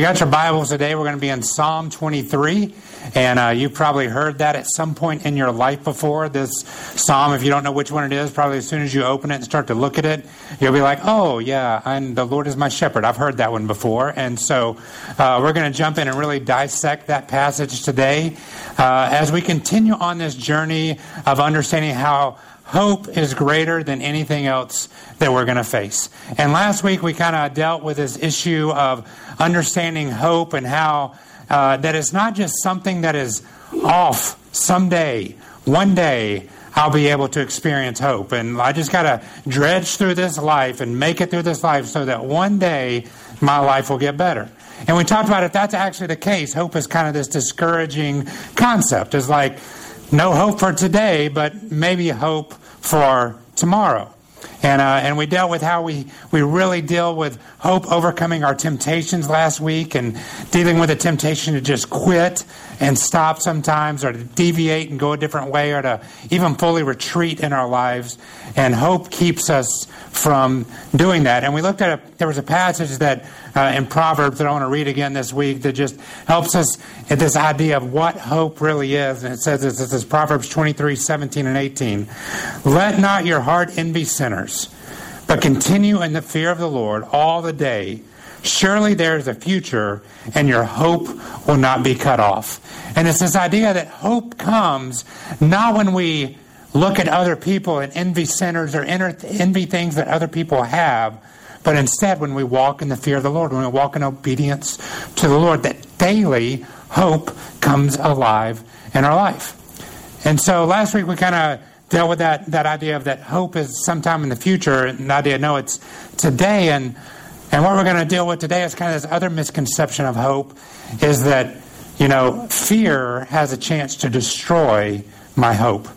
You got your Bibles today, we're going to be in Psalm 23. And uh, you've probably heard that at some point in your life before. This psalm, if you don't know which one it is, probably as soon as you open it and start to look at it, you'll be like, oh, yeah, and the Lord is my shepherd. I've heard that one before. And so uh, we're going to jump in and really dissect that passage today uh, as we continue on this journey of understanding how hope is greater than anything else that we're going to face. And last week we kind of dealt with this issue of understanding hope and how uh, that it's not just something that is off someday, one day. I'll be able to experience hope. And I just got to dredge through this life and make it through this life so that one day my life will get better. And we talked about if that's actually the case, hope is kind of this discouraging concept. It's like no hope for today, but maybe hope for tomorrow. And, uh, and we dealt with how we, we really deal with hope overcoming our temptations last week and dealing with the temptation to just quit and stop sometimes or to deviate and go a different way or to even fully retreat in our lives. And hope keeps us from doing that. And we looked at a, there was a passage that uh, in Proverbs that I want to read again this week that just helps us at this idea of what hope really is. And it says this, this is Proverbs 23, 17 and 18. Let not your heart envy sinners, but continue in the fear of the Lord all the day. Surely there is a future, and your hope will not be cut off. And it's this idea that hope comes not when we look at other people and envy sinners or envy things that other people have, but instead when we walk in the fear of the Lord, when we walk in obedience to the Lord, that daily hope comes alive in our life. And so last week we kind of dealt with that, that idea of that hope is sometime in the future, and the idea, no, it's today. And, and what we're going to deal with today is kind of this other misconception of hope is that, you know, fear has a chance to destroy my hope.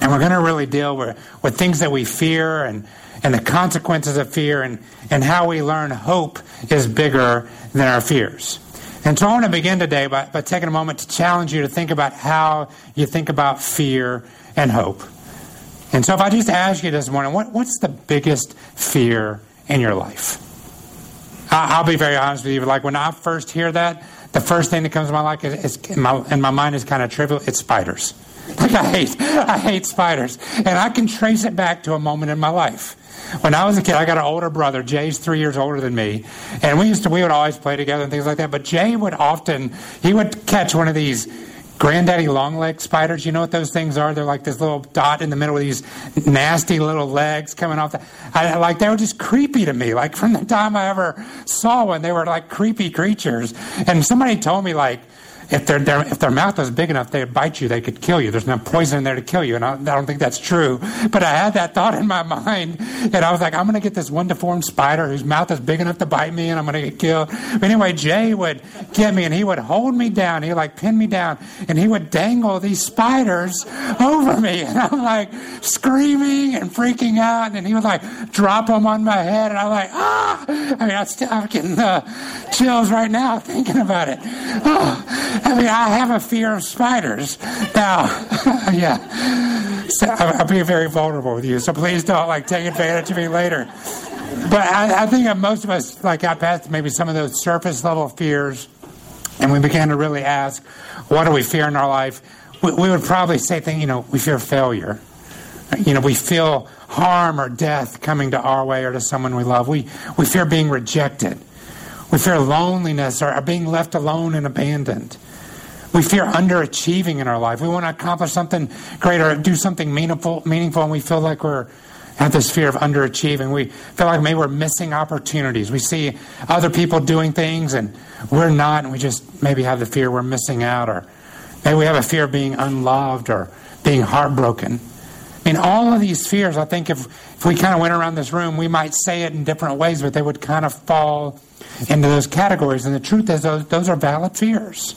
And we're going to really deal with, with things that we fear and, and the consequences of fear and, and how we learn hope is bigger than our fears. And so I want to begin today by, by taking a moment to challenge you to think about how you think about fear and hope. And so if I just ask you this morning, what, what's the biggest fear in your life? I, will be very honest with you. Like when I first hear that, the first thing that comes to my life is, is my, in my mind is kind of trivial. It's spiders. Like I hate, I hate spiders. And I can trace it back to a moment in my life. When I was a kid, I got an older brother. Jay's three years older than me. And we used to, we would always play together and things like that. But Jay would often, he would catch one of these granddaddy long leg spiders. You know what those things are? They're like this little dot in the middle of these nasty little legs coming off. The, I, like they were just creepy to me. Like from the time I ever saw one, they were like creepy creatures. And somebody told me like, if their, their, if their mouth was big enough, they'd bite you, they could kill you. There's no poison in there to kill you. And I, I don't think that's true. But I had that thought in my mind. And I was like, I'm going to get this one deformed spider whose mouth is big enough to bite me and I'm going to get killed. But anyway, Jay would get me and he would hold me down. He would like pin me down and he would dangle these spiders over me. And I'm like screaming and freaking out. And he would like drop them on my head. And I'm like, ah! I mean, I'm, still, I'm getting uh, chills right now thinking about it. Oh. I mean, I have a fear of spiders. Now, yeah, so I'll be very vulnerable with you. So please don't like take advantage of me later. But I, I think most of us like got past maybe some of those surface level fears, and we began to really ask, what do we fear in our life? We, we would probably say things, you know, we fear failure. You know, we feel harm or death coming to our way or to someone we love. We we fear being rejected. We fear loneliness or being left alone and abandoned. We fear underachieving in our life. We want to accomplish something great or do something meaningful, meaningful, and we feel like we're have this fear of underachieving. We feel like maybe we're missing opportunities. We see other people doing things and we're not, and we just maybe have the fear we're missing out, or maybe we have a fear of being unloved or being heartbroken. Mean, all of these fears, I think if, if we kind of went around this room, we might say it in different ways, but they would kind of fall into those categories. And the truth is, those, those are valid fears.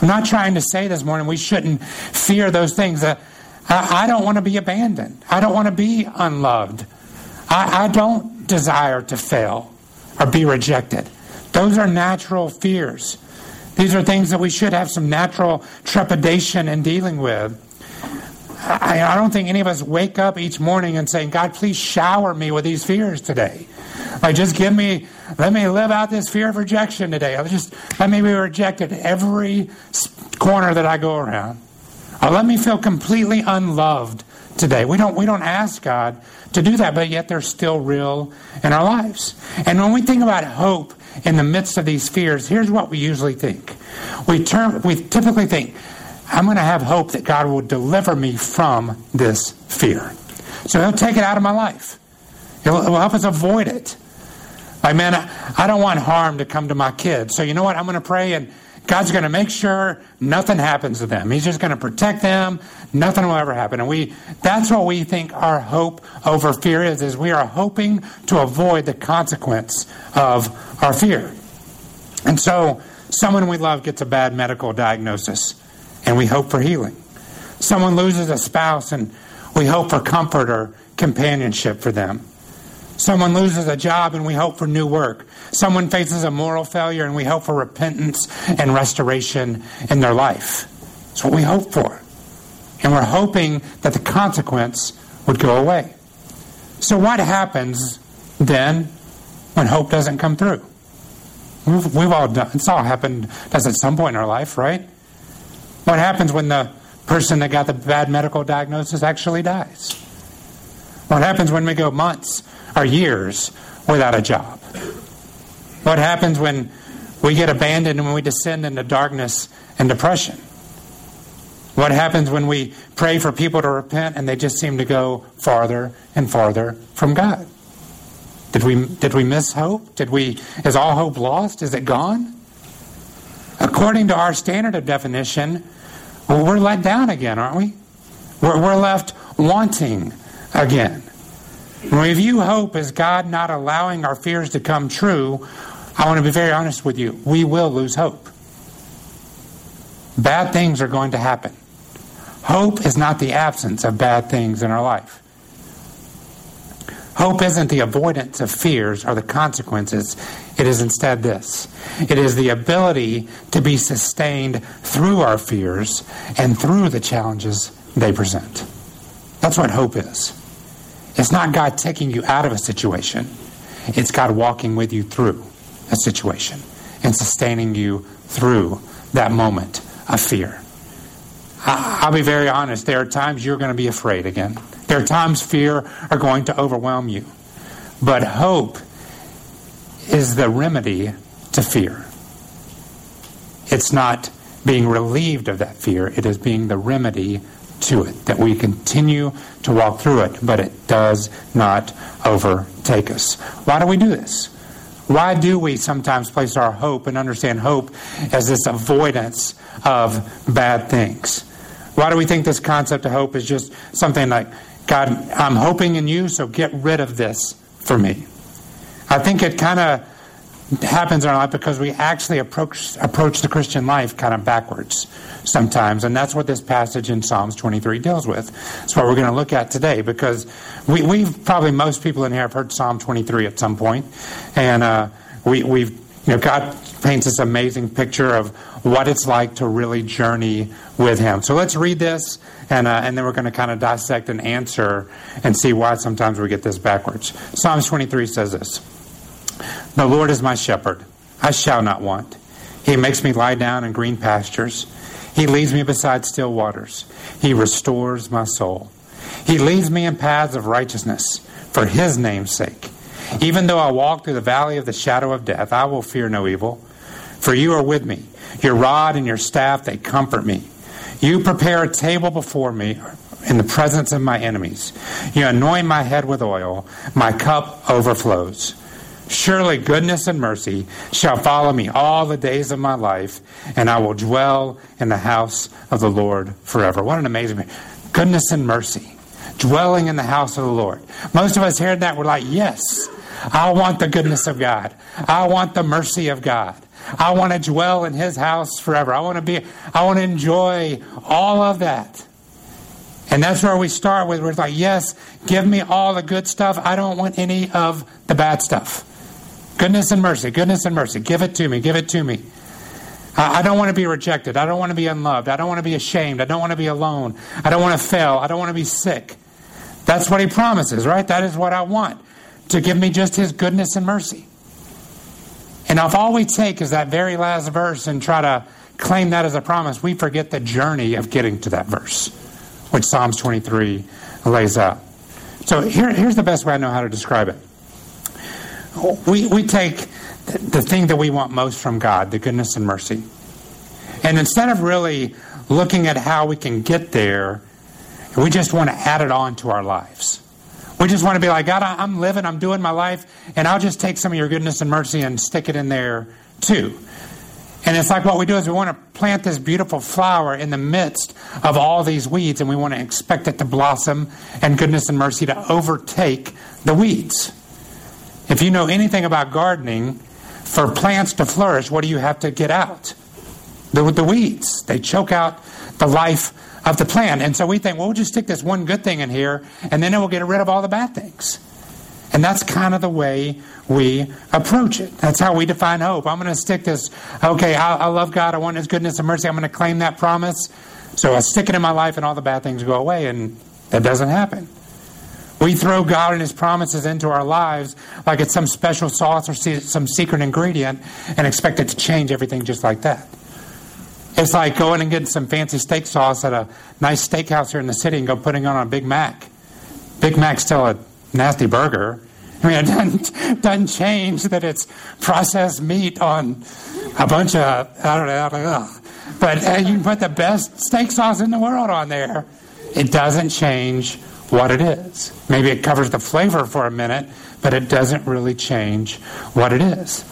I'm not trying to say this morning we shouldn't fear those things. Uh, I, I, don't want to be abandoned. I don't want to be unloved. I, I don't desire to fail or be rejected. Those are natural fears. These are things that we should have some natural trepidation in dealing with. I, I, don't think any of us wake up each morning and saying, God, please shower me with these fears today. Like, just give me, let me live out this fear of rejection today. I'll just, let me be rejected every corner that I go around. Or let me feel completely unloved today. We don't, we don't ask God to do that, but yet they're still real in our lives. And when we think about hope in the midst of these fears, here's what we usually think. We turn, we typically think, I'm going to have hope that God will deliver me from this fear. So he'll take it out of my life. He'll, he'll help us avoid it. Like, man, I, I don't want harm to come to my kids. So you know what? I'm going to pray and God's going to make sure nothing happens to them. He's just going to protect them. Nothing will ever happen. And we that's what we think our hope over fear is, is we are hoping to avoid the consequence of our fear. And so someone we love gets a bad medical diagnosis and we hope for healing. Someone loses a spouse and we hope for comfort or companionship for them. Someone loses a job and we hope for new work. Someone faces a moral failure and we hope for repentance and restoration in their life. That's what we hope for. And we're hoping that the consequence would go away. So, what happens then when hope doesn't come through? We've, we've all done, it's all happened, at some point in our life, right? What happens when the person that got the bad medical diagnosis actually dies? What happens when we go months or years without a job? What happens when we get abandoned and when we descend into darkness and depression? What happens when we pray for people to repent and they just seem to go farther and farther from God? Did we, did we miss hope? Did we, is all hope lost? Is it gone? According to our standard of definition, well, we're let down again, aren't we? We're, we're left wanting again. When we view hope as God not allowing our fears to come true, I want to be very honest with you. We will lose hope. Bad things are going to happen. Hope is not the absence of bad things in our life. Hope isn't the avoidance of fears or the consequences. It is instead this it is the ability to be sustained through our fears and through the challenges they present. That's what hope is. It's not God taking you out of a situation, it's God walking with you through a situation and sustaining you through that moment of fear. I'll be very honest. There are times you're going to be afraid again. There are times fear are going to overwhelm you. But hope is the remedy to fear. It's not being relieved of that fear, it is being the remedy to it, that we continue to walk through it, but it does not overtake us. Why do we do this? Why do we sometimes place our hope and understand hope as this avoidance of bad things? Why do we think this concept of hope is just something like, God, I'm hoping in you, so get rid of this for me? I think it kind of happens in our life because we actually approach approach the Christian life kind of backwards sometimes, and that's what this passage in Psalms 23 deals with. That's what we're going to look at today because we, we've probably most people in here have heard Psalm 23 at some point, and uh, we, we've you know God paints this amazing picture of what it's like to really journey with Him. So let's read this, and uh, and then we're going to kind of dissect and answer and see why sometimes we get this backwards. Psalms 23 says this. The Lord is my shepherd. I shall not want. He makes me lie down in green pastures. He leads me beside still waters. He restores my soul. He leads me in paths of righteousness for his name's sake. Even though I walk through the valley of the shadow of death, I will fear no evil. For you are with me. Your rod and your staff, they comfort me. You prepare a table before me in the presence of my enemies. You anoint my head with oil. My cup overflows. Surely goodness and mercy shall follow me all the days of my life, and I will dwell in the house of the Lord forever. What an amazing goodness and mercy. Dwelling in the house of the Lord. Most of us hear that, we're like, yes, I want the goodness of God. I want the mercy of God. I want to dwell in his house forever. I want to be I want to enjoy all of that. And that's where we start with. We're like, yes, give me all the good stuff. I don't want any of the bad stuff. Goodness and mercy, goodness and mercy. Give it to me, give it to me. I don't want to be rejected. I don't want to be unloved. I don't want to be ashamed. I don't want to be alone. I don't want to fail. I don't want to be sick. That's what he promises, right? That is what I want. to give me just his goodness and mercy. And if all we take is that very last verse and try to claim that as a promise, we forget the journey of getting to that verse, which Psalms 23 lays out. So here, here's the best way I know how to describe it. We, we take the thing that we want most from God, the goodness and mercy. And instead of really looking at how we can get there, we just want to add it on to our lives. We just want to be like, God, I'm living, I'm doing my life, and I'll just take some of your goodness and mercy and stick it in there too. And it's like what we do is we want to plant this beautiful flower in the midst of all these weeds, and we want to expect it to blossom and goodness and mercy to overtake the weeds. If you know anything about gardening, for plants to flourish, what do you have to get out? The, the weeds. They choke out the life of the plan. And so we think, well, we'll just stick this one good thing in here, and then it will get rid of all the bad things. And that's kind of the way we approach it. That's how we define hope. I'm going to stick this, okay, I, I love God. I want His goodness and mercy. I'm going to claim that promise. So I stick it in my life, and all the bad things go away. And that doesn't happen. We throw God and His promises into our lives like it's some special sauce or some secret ingredient and expect it to change everything just like that. It's like going and getting some fancy steak sauce at a nice steakhouse here in the city and go putting it on a Big Mac. Big Mac's still a nasty burger. I mean, it doesn't, doesn't change that it's processed meat on a bunch of, I don't know, I don't know. but uh, you can put the best steak sauce in the world on there. It doesn't change what it is. Maybe it covers the flavor for a minute, but it doesn't really change what it is.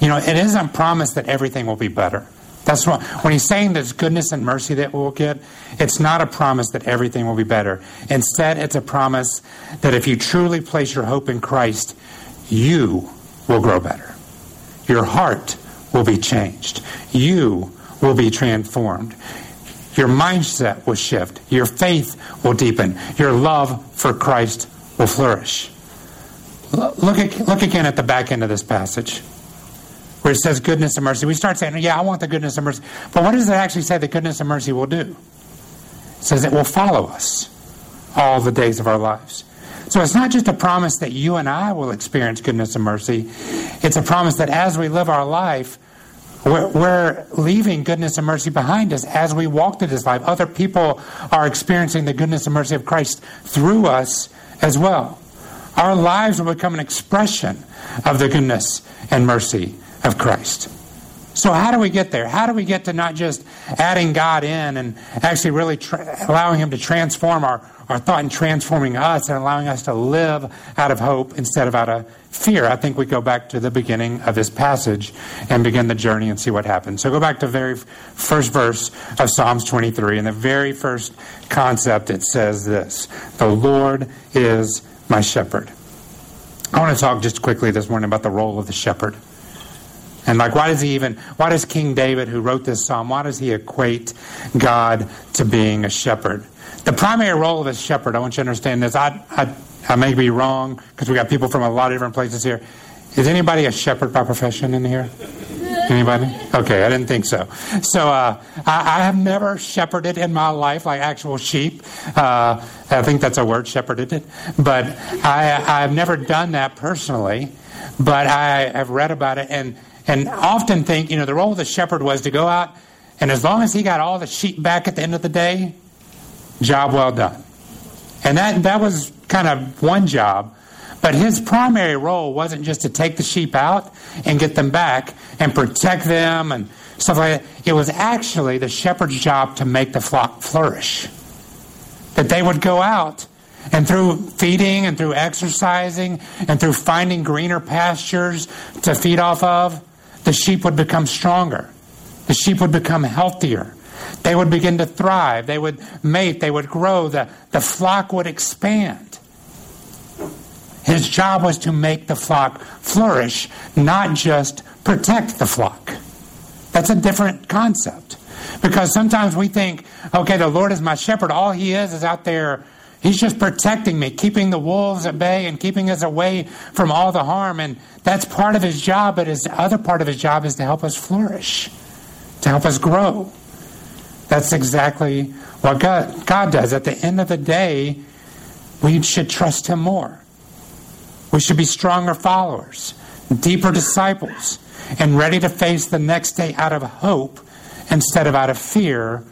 You know, it isn't promised that everything will be better. That's what, when he's saying there's goodness and mercy that we'll get, it's not a promise that everything will be better. Instead, it's a promise that if you truly place your hope in Christ, you will grow better. Your heart will be changed. You will be transformed. Your mindset will shift. Your faith will deepen. Your love for Christ will flourish. Look, look again at the back end of this passage where it says goodness and mercy, we start saying, yeah, I want the goodness and mercy. But what does it actually say the goodness and mercy will do? It says it will follow us all the days of our lives. So it's not just a promise that you and I will experience goodness and mercy. It's a promise that as we live our life, we're, we're, leaving goodness and mercy behind us as we walk through this life. Other people are experiencing the goodness and mercy of Christ through us as well. Our lives will become an expression of the goodness and mercy of Christ. So, how do we get there? How do we get to not just adding God in and actually really tra- allowing Him to transform our, our thought and transforming us and allowing us to live out of hope instead of out of fear? I think we go back to the beginning of this passage and begin the journey and see what happens. So, go back to the very first verse of Psalms 23. And the very first concept, it says this The Lord is my shepherd. I want to talk just quickly this morning about the role of the shepherd. And like, why does he even, why does King David, who wrote this psalm, why does he equate God to being a shepherd? The primary role of a shepherd, I want you to understand this. I, I, I may be wrong because we got people from a lot of different places here. Is anybody a shepherd by profession in here? Anybody? Okay, I didn't think so. So uh, I, I, have never shepherded in my life like actual sheep. Uh, I think that's a word, shepherded it. But I, I've never done that personally. But I have read about it, and and often think, you know, the role of the shepherd was to go out, and as long as he got all the sheep back at the end of the day, job well done. And that, that was kind of one job. But his primary role wasn't just to take the sheep out and get them back and protect them and stuff like that. It was actually the shepherd's job to make the flock flourish. That they would go out and through feeding and through exercising and through finding greener pastures to feed off of, the sheep would become stronger. The sheep would become healthier. They would begin to thrive. They would mate. They would grow. The, the flock would expand. His job was to make the flock flourish, not just protect the flock. That's a different concept. Because sometimes we think, okay, the Lord is my shepherd. All he is is out there He's just protecting me, keeping the wolves at bay and keeping us away from all the harm. And that's part of his job, but his other part of his job is to help us flourish, to help us grow. That's exactly what God, God does. At the end of the day, we should trust him more. We should be stronger followers, deeper disciples, and ready to face the next day out of hope instead of out of fear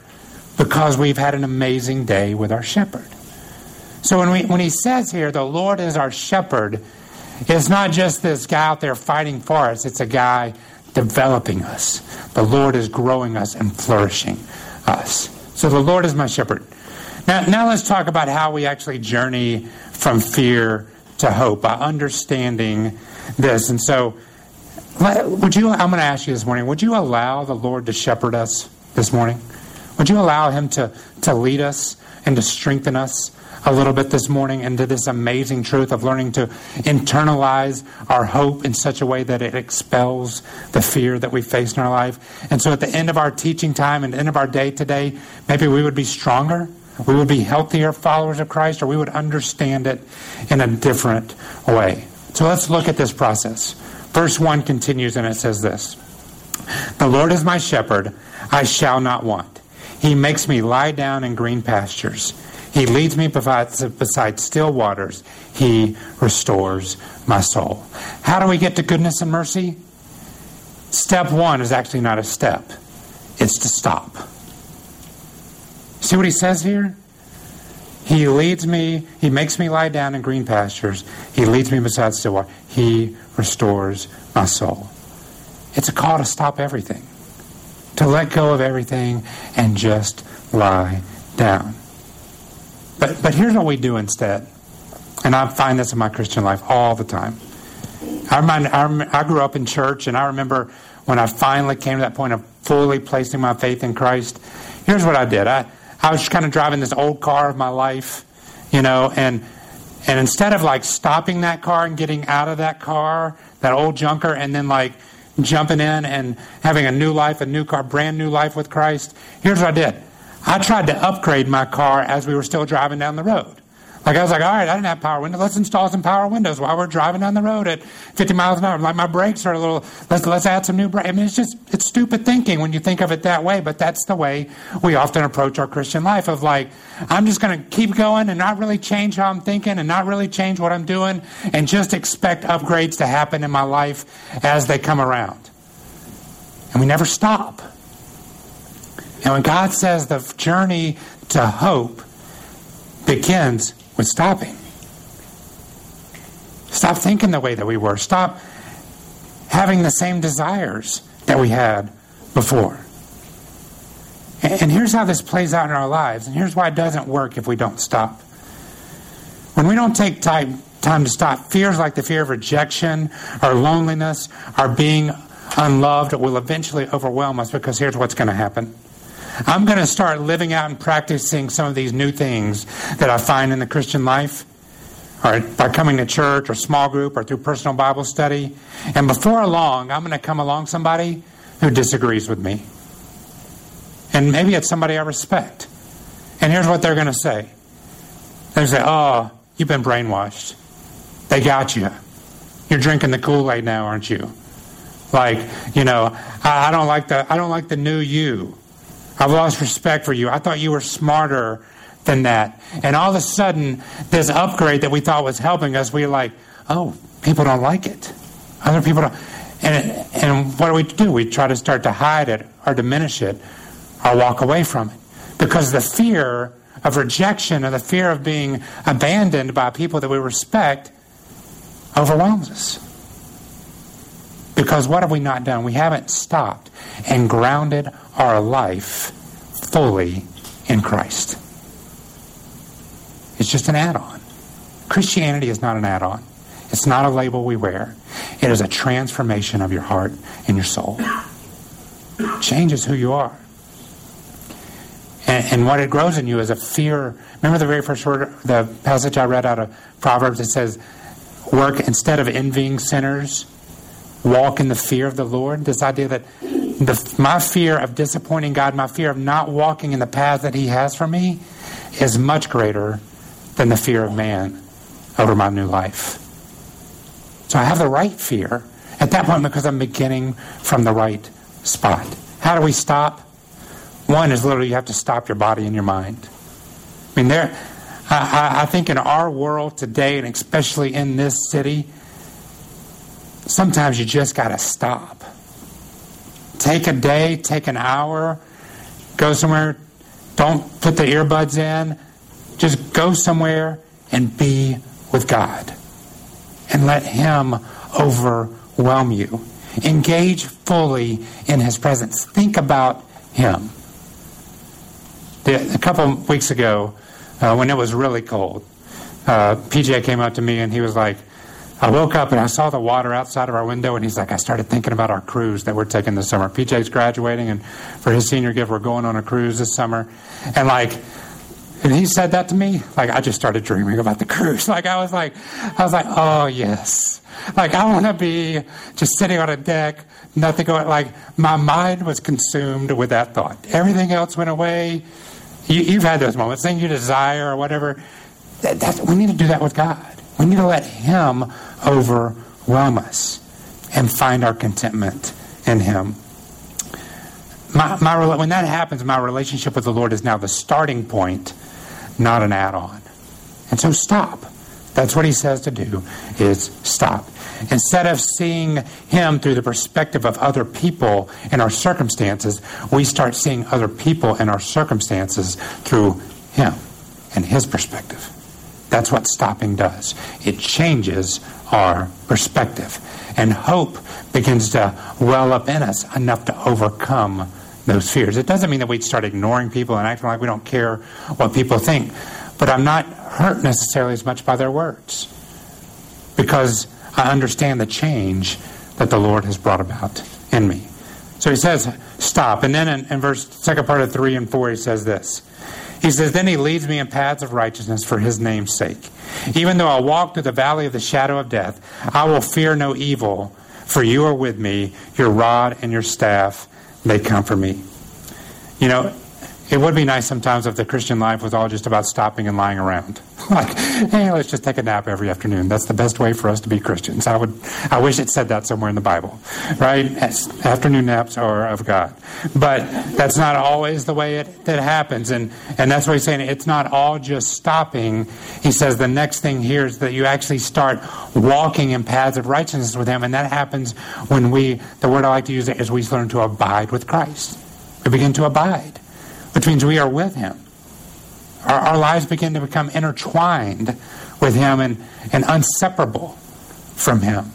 because we've had an amazing day with our shepherd. So when, we, when he says here, the Lord is our shepherd, it's not just this guy out there fighting for us, it's a guy developing us. The Lord is growing us and flourishing us. So the Lord is my shepherd. Now, now let's talk about how we actually journey from fear to hope by understanding this. And so, would you? I'm going to ask you this morning. Would you allow the Lord to shepherd us this morning? Would you allow Him to to lead us and to strengthen us a little bit this morning into this amazing truth of learning to internalize our hope in such a way that it expels the fear that we face in our life. And so at the end of our teaching time and end of our day today, maybe we would be stronger, we would be healthier followers of Christ, or we would understand it in a different way. So let's look at this process. Verse 1 continues and it says this The Lord is my shepherd, I shall not want. He makes me lie down in green pastures. He leads me beside still waters. He restores my soul. How do we get to goodness and mercy? Step one is actually not a step, it's to stop. See what he says here? He leads me, he makes me lie down in green pastures. He leads me beside still water. He restores my soul. It's a call to stop everything, to let go of everything and just lie down. But, but here's what we do instead. And I find this in my Christian life all the time. I, remind, I, I grew up in church, and I remember when I finally came to that point of fully placing my faith in Christ. Here's what I did. I, I was just kind of driving this old car of my life, you know, and and instead of like stopping that car and getting out of that car, that old junker, and then like jumping in and having a new life, a new car, brand new life with Christ, here's what I did. I tried to upgrade my car as we were still driving down the road. Like I was like, all right, I didn't have power windows. Let's install some power windows while we're driving down the road at 50 miles an hour. Like my brakes are a little. Let's let's add some new brakes. I mean, it's just it's stupid thinking when you think of it that way. But that's the way we often approach our Christian life. Of like, I'm just going to keep going and not really change how I'm thinking and not really change what I'm doing and just expect upgrades to happen in my life as they come around. And we never stop. And when God says the journey to hope begins with stopping. Stop thinking the way that we were. Stop having the same desires that we had before. And here's how this plays out in our lives, and here's why it doesn't work if we don't stop. When we don't take time, time to stop, fears like the fear of rejection our loneliness our being unloved will eventually overwhelm us because here's what's going to happen I'm going to start living out and practicing some of these new things that I find in the Christian life, or by coming to church or small group or through personal Bible study. And before long, I'm going to come along somebody who disagrees with me. And maybe it's somebody I respect. And here's what they're going to say. They say, "Oh, you've been brainwashed. They got you. You're drinking the Kool-Aid now, aren't you?" Like, you know, I, I don't like the I don't like the new you. I've lost respect for you. I thought you were smarter than that. And all of a sudden, this upgrade that we thought was helping us, we're like, oh, people don't like it. Other people don't. And, and what do we do? We try to start to hide it or diminish it or walk away from it. Because the fear of rejection or the fear of being abandoned by people that we respect overwhelms us. Because what have we not done? We haven't stopped and grounded our life fully in Christ. It's just an add on. Christianity is not an add on, it's not a label we wear. It is a transformation of your heart and your soul. It changes who you are. And, and, what it grows in you is a fear. Remember the very first word, the passage I read out of Proverbs? It says, Work instead of envying sinners, walk in the fear of the Lord. This idea that the, my fear of disappointing God, my fear of not walking in the path that He has for me, is much greater than the fear of man over my new life. So I have the right fear at that point because I'm beginning from the right spot. How do we stop? One is literally you have to stop your body and your mind. I mean, there. I, I think in our world today, and especially in this city, sometimes you just got to stop. Take a day, take an hour, go somewhere. Don't put the earbuds in. Just go somewhere and be with God. And let Him overwhelm you. Engage fully in His presence. Think about Him. a couple weeks ago, uh, when it was really cold, uh, PJ came up to me and he was like, I woke up and I saw the water outside of our window, and he's like, I started thinking about our cruise that we're taking this summer. PJ's graduating, and for his senior gift, we're going on a cruise this summer. And like, and he said that to me, like I just started dreaming about the cruise. Like I was like, I was like, oh yes. Like I want to be just sitting on a deck, nothing going. Like my mind was consumed with that thought. Everything else went away. You, have had those moments, things you desire or whatever. That, we need to do that with God. We need to let Him overwhelm us and find our contentment in Him. My, my, when that happens, my relationship with the Lord is now the starting point, not an add on. And so stop. That's what he says to do is stop. Instead of seeing him through the perspective of other people and our circumstances, we start seeing other people and our circumstances through him and his perspective. That's what stopping does. It changes our perspective. And hope begins to well up in us enough to overcome those fears. It doesn't mean that we'd start ignoring people and acting like we don't care what people think. But I'm not hurt necessarily as much by their words because I understand the change that the Lord has brought about in me. So he says, stop. And then in, in verse second part of three and four, he says this. He says, Then he leads me in paths of righteousness for his name's sake. Even though I walk through the valley of the shadow of death, I will fear no evil, for you are with me. Your rod and your staff, they comfort me. You know, it would be nice sometimes if the Christian life was all just about stopping and lying around. like, hey, let's just take a nap every afternoon. That's the best way for us to be Christians. I would, I wish it said that somewhere in the Bible, right? Afternoon naps are of God, but that's not always the way it that happens. And and that's what he's saying. It's not all just stopping. He says the next thing here is that you actually start walking in paths of righteousness with Him, and that happens when we. The word I like to use is we learn to abide with Christ. We begin to abide which means we are with Him. Our, our lives begin to become intertwined with Him and, and inseparable from Him.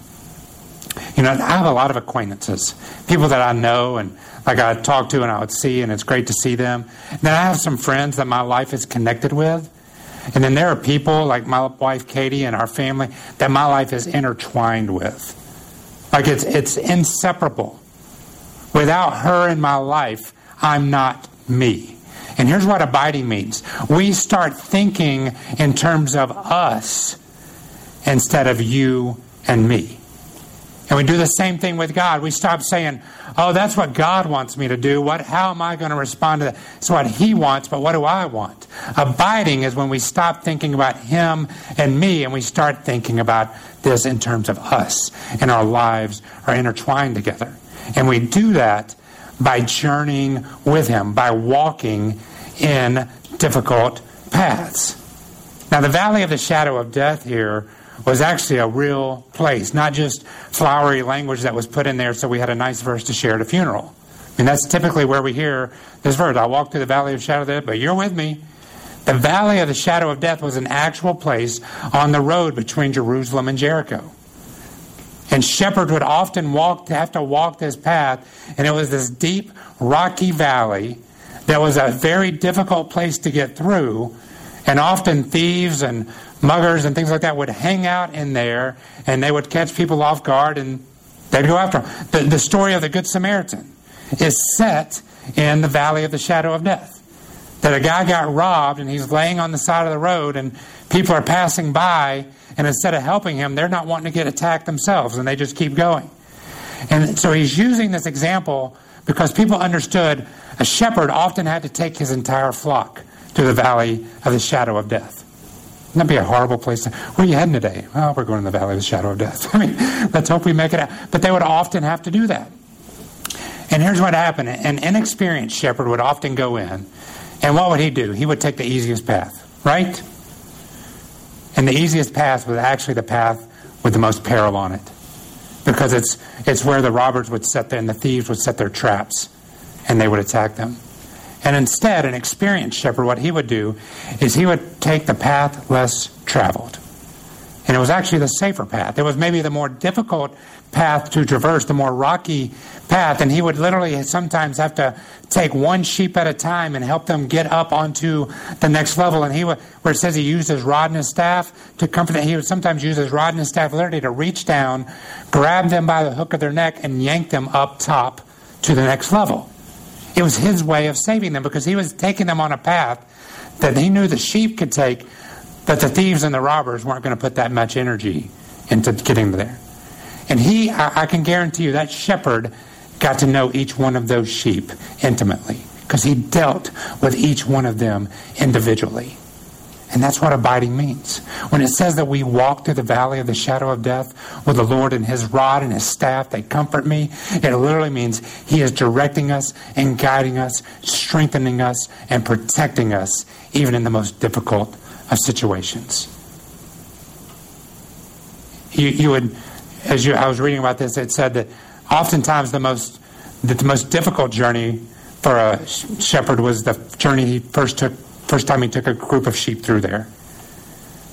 You know, I have a lot of acquaintances, people that I know and like I talk to and I would see, and it's great to see them. And then I have some friends that my life is connected with. And then there are people like my wife Katie and our family that my life is intertwined with. Like it's it's inseparable. Without her in my life, I'm not me. And here's what abiding means we start thinking in terms of us instead of you and me. And we do the same thing with God. We stop saying, "Oh, that's what God wants me to do. What how am I going to respond to that? It's what he wants, but what do I want?" Abiding is when we stop thinking about him and me and we start thinking about this in terms of us and our lives are intertwined together. And we do that by journeying with Him, by walking in difficult paths. Now, the valley of the shadow of death here was actually a real place, not just flowery language that was put in there so we had a nice verse to share at a funeral. I mean, that's typically where we hear this verse I walk through the valley of shadow of death, but you're with me. The valley of the shadow of death was an actual place on the road between Jerusalem and Jericho. And shepherds would often walk have to walk this path, and it was this deep, rocky valley that was a very difficult place to get through. And often thieves and muggers and things like that would hang out in there, and they would catch people off guard, and they'd go after them. The, the story of the Good Samaritan is set in the valley of the shadow of death. That a guy got robbed, and he's laying on the side of the road, and people are passing by, and instead of helping him, they're not wanting to get attacked themselves, and they just keep going. And so he's using this example because people understood a shepherd often had to take his entire flock to the valley of the shadow of death. Wouldn't that be a horrible place? To, where are you heading today? Well, we're going to the valley of the shadow of death. I mean, let's hope we make it out. But they would often have to do that. And here's what happened an inexperienced shepherd would often go in, and what would he do? He would take the easiest path, right? And the easiest path was actually the path with the most peril on it. because it's, it's where the robbers would set their, and the thieves would set their traps and they would attack them. And instead, an experienced shepherd, what he would do is he would take the path less traveled. And it was actually the safer path. It was maybe the more difficult path to traverse, the more rocky path. And he would literally sometimes have to take one sheep at a time and help them get up onto the next level. And he would, where it says he used his rod and his staff to comfort them, he would sometimes use his rod and his staff literally to reach down, grab them by the hook of their neck, and yank them up top to the next level. It was his way of saving them because he was taking them on a path that he knew the sheep could take, but the thieves and the robbers weren't going to put that much energy into getting there. And he, I, I can guarantee you, that shepherd got to know each one of those sheep intimately because he dealt with each one of them individually. And that's what abiding means. When it says that we walk through the valley of the shadow of death with the Lord and his rod and his staff, they comfort me. It literally means he is directing us and guiding us, strengthening us, and protecting us, even in the most difficult of situations. You, you would, as you, I was reading about this, it said that oftentimes the most, that the most difficult journey for a shepherd was the journey he first took First time he took a group of sheep through there.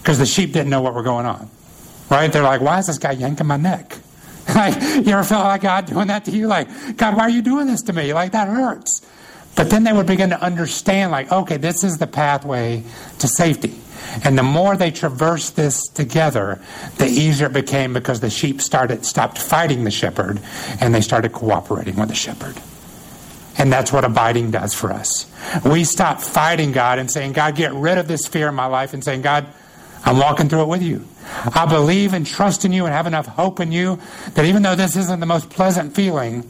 Because the sheep didn't know what were going on. Right? They're like, why is this guy yanking my neck? Like, you ever felt like God doing that to you? Like, God, why are you doing this to me? Like, that hurts. But then they would begin to understand, like, okay, this is the pathway to safety. And the more they traversed this together, the easier it became because the sheep started stopped fighting the shepherd and they started cooperating with the shepherd. And that's what abiding does for us. We stop fighting God and saying, God, get rid of this fear in my life, and saying, God, I'm walking through it with you. I believe and trust in you and have enough hope in you that even though this isn't the most pleasant feeling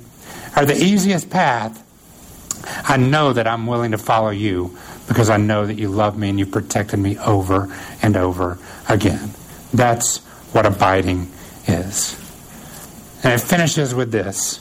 or the easiest path, I know that I'm willing to follow you because I know that you love me and you've protected me over and over again. That's what abiding is. And it finishes with this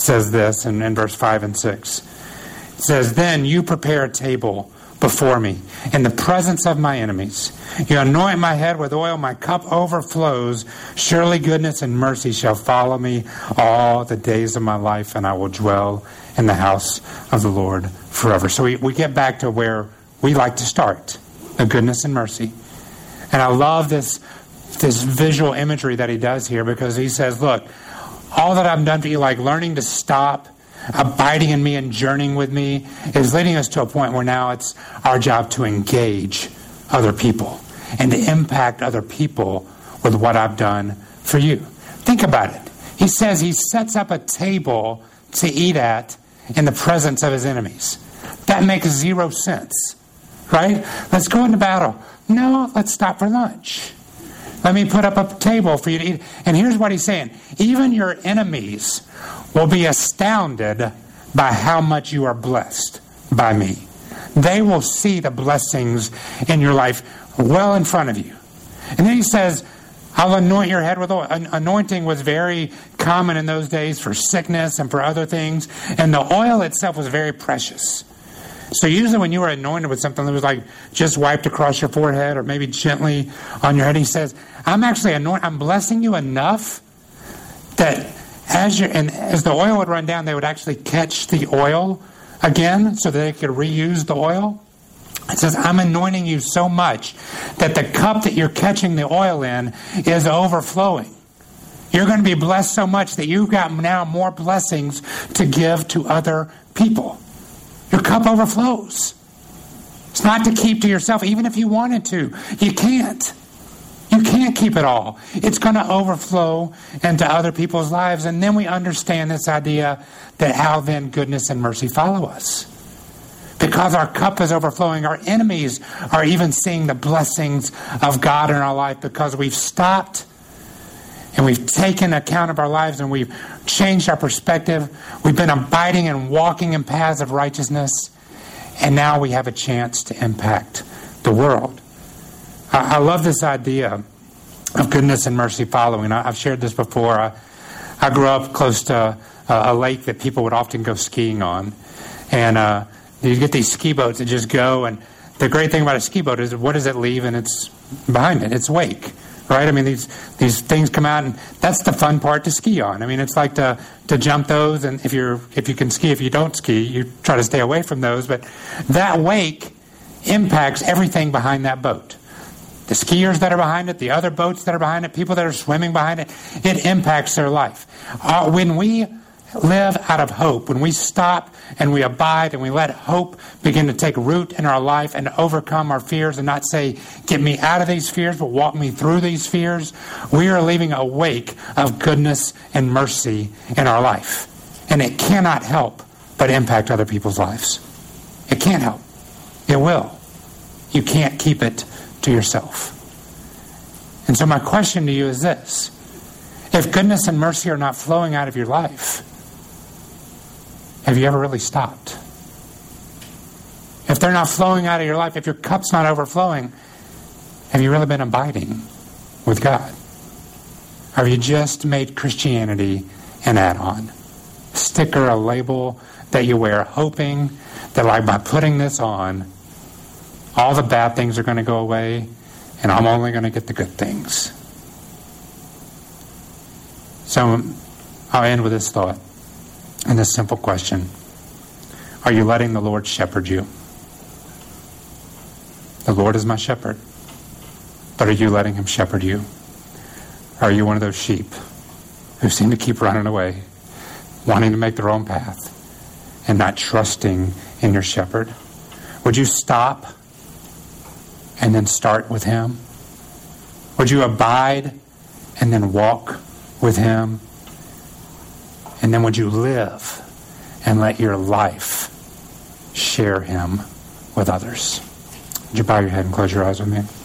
says this in, in verse 5 and 6. It says, Then you prepare a table before me in the presence of my enemies. You anoint my head with oil, my cup overflows. Surely goodness and mercy shall follow me all the days of my life, and I will dwell in the house of the Lord forever. So we, we get back to where we like to start the goodness and mercy. And I love this, this visual imagery that he does here because he says, Look, all that I've done for you, like learning to stop, abiding in me, and journeying with me, is leading us to a point where now it's our job to engage other people and to impact other people with what I've done for you. Think about it. He says he sets up a table to eat at in the presence of his enemies. That makes zero sense, right? Let's go into battle. No, let's stop for lunch. Let me put up a table for you to eat. And here's what he's saying even your enemies will be astounded by how much you are blessed by me. They will see the blessings in your life well in front of you. And then he says, I'll anoint your head with oil. Anointing was very common in those days for sickness and for other things. And the oil itself was very precious. So usually when you were anointed with something that was like just wiped across your forehead or maybe gently on your head, he says, I'm actually anointing, I'm blessing you enough that as you and as the oil would run down, they would actually catch the oil again so that they could reuse the oil. It says, I'm anointing you so much that the cup that you're catching the oil in is overflowing. You're going to be blessed so much that you've got now more blessings to give to other people. Your cup overflows. It's not to keep to yourself, even if you wanted to. You can't. You can't keep it all. It's going to overflow into other people's lives. And then we understand this idea that how then goodness and mercy follow us. Because our cup is overflowing, our enemies are even seeing the blessings of God in our life because we've stopped and we've taken account of our lives and we've changed our perspective. We've been abiding and walking in paths of righteousness, and now we have a chance to impact the world. I, I love this idea of goodness and mercy following. I, have shared this before. I, I, grew up close to a, a lake that people would often go skiing on, and uh, you get these ski boats that just go. And the great thing about a ski boat is what does it leave? And it's behind it. It's wake right? I mean, these these things come out, and that's the fun part to ski on. I mean, it's like to to jump those, and if you're if you can ski, if you don't ski, you try to stay away from those. But that wake impacts everything behind that boat. The skiers that are behind it, the other boats that are behind it, people that are swimming behind it, it impacts their life. Uh, when we live out of hope, when we stop and we abide and we let hope begin to take root in our life and overcome our fears and not say, get me out of these fears, but walk me through these fears, we are leaving a wake of goodness and mercy in our life. And it cannot help but impact other people's lives. It can't help. It will. You can't keep it to yourself. And so, my question to you is this if goodness and mercy are not flowing out of your life, have you ever really stopped? If they're not flowing out of your life, if your cup's not overflowing, have you really been abiding with God? Have you just made Christianity an add on? Sticker, a label that you wear, hoping that, like, by putting this on, all the bad things are going to go away, and I'm only going to get the good things. So I'll end with this thought and this simple question Are you letting the Lord shepherd you? The Lord is my shepherd. But are you letting him shepherd you? Are you one of those sheep who seem to keep running away, wanting to make their own path, and not trusting in your shepherd? Would you stop and then start with him? Would you abide and then walk with him? And then would you live and let your life share him with others? Would you bow your head and close your eyes with me?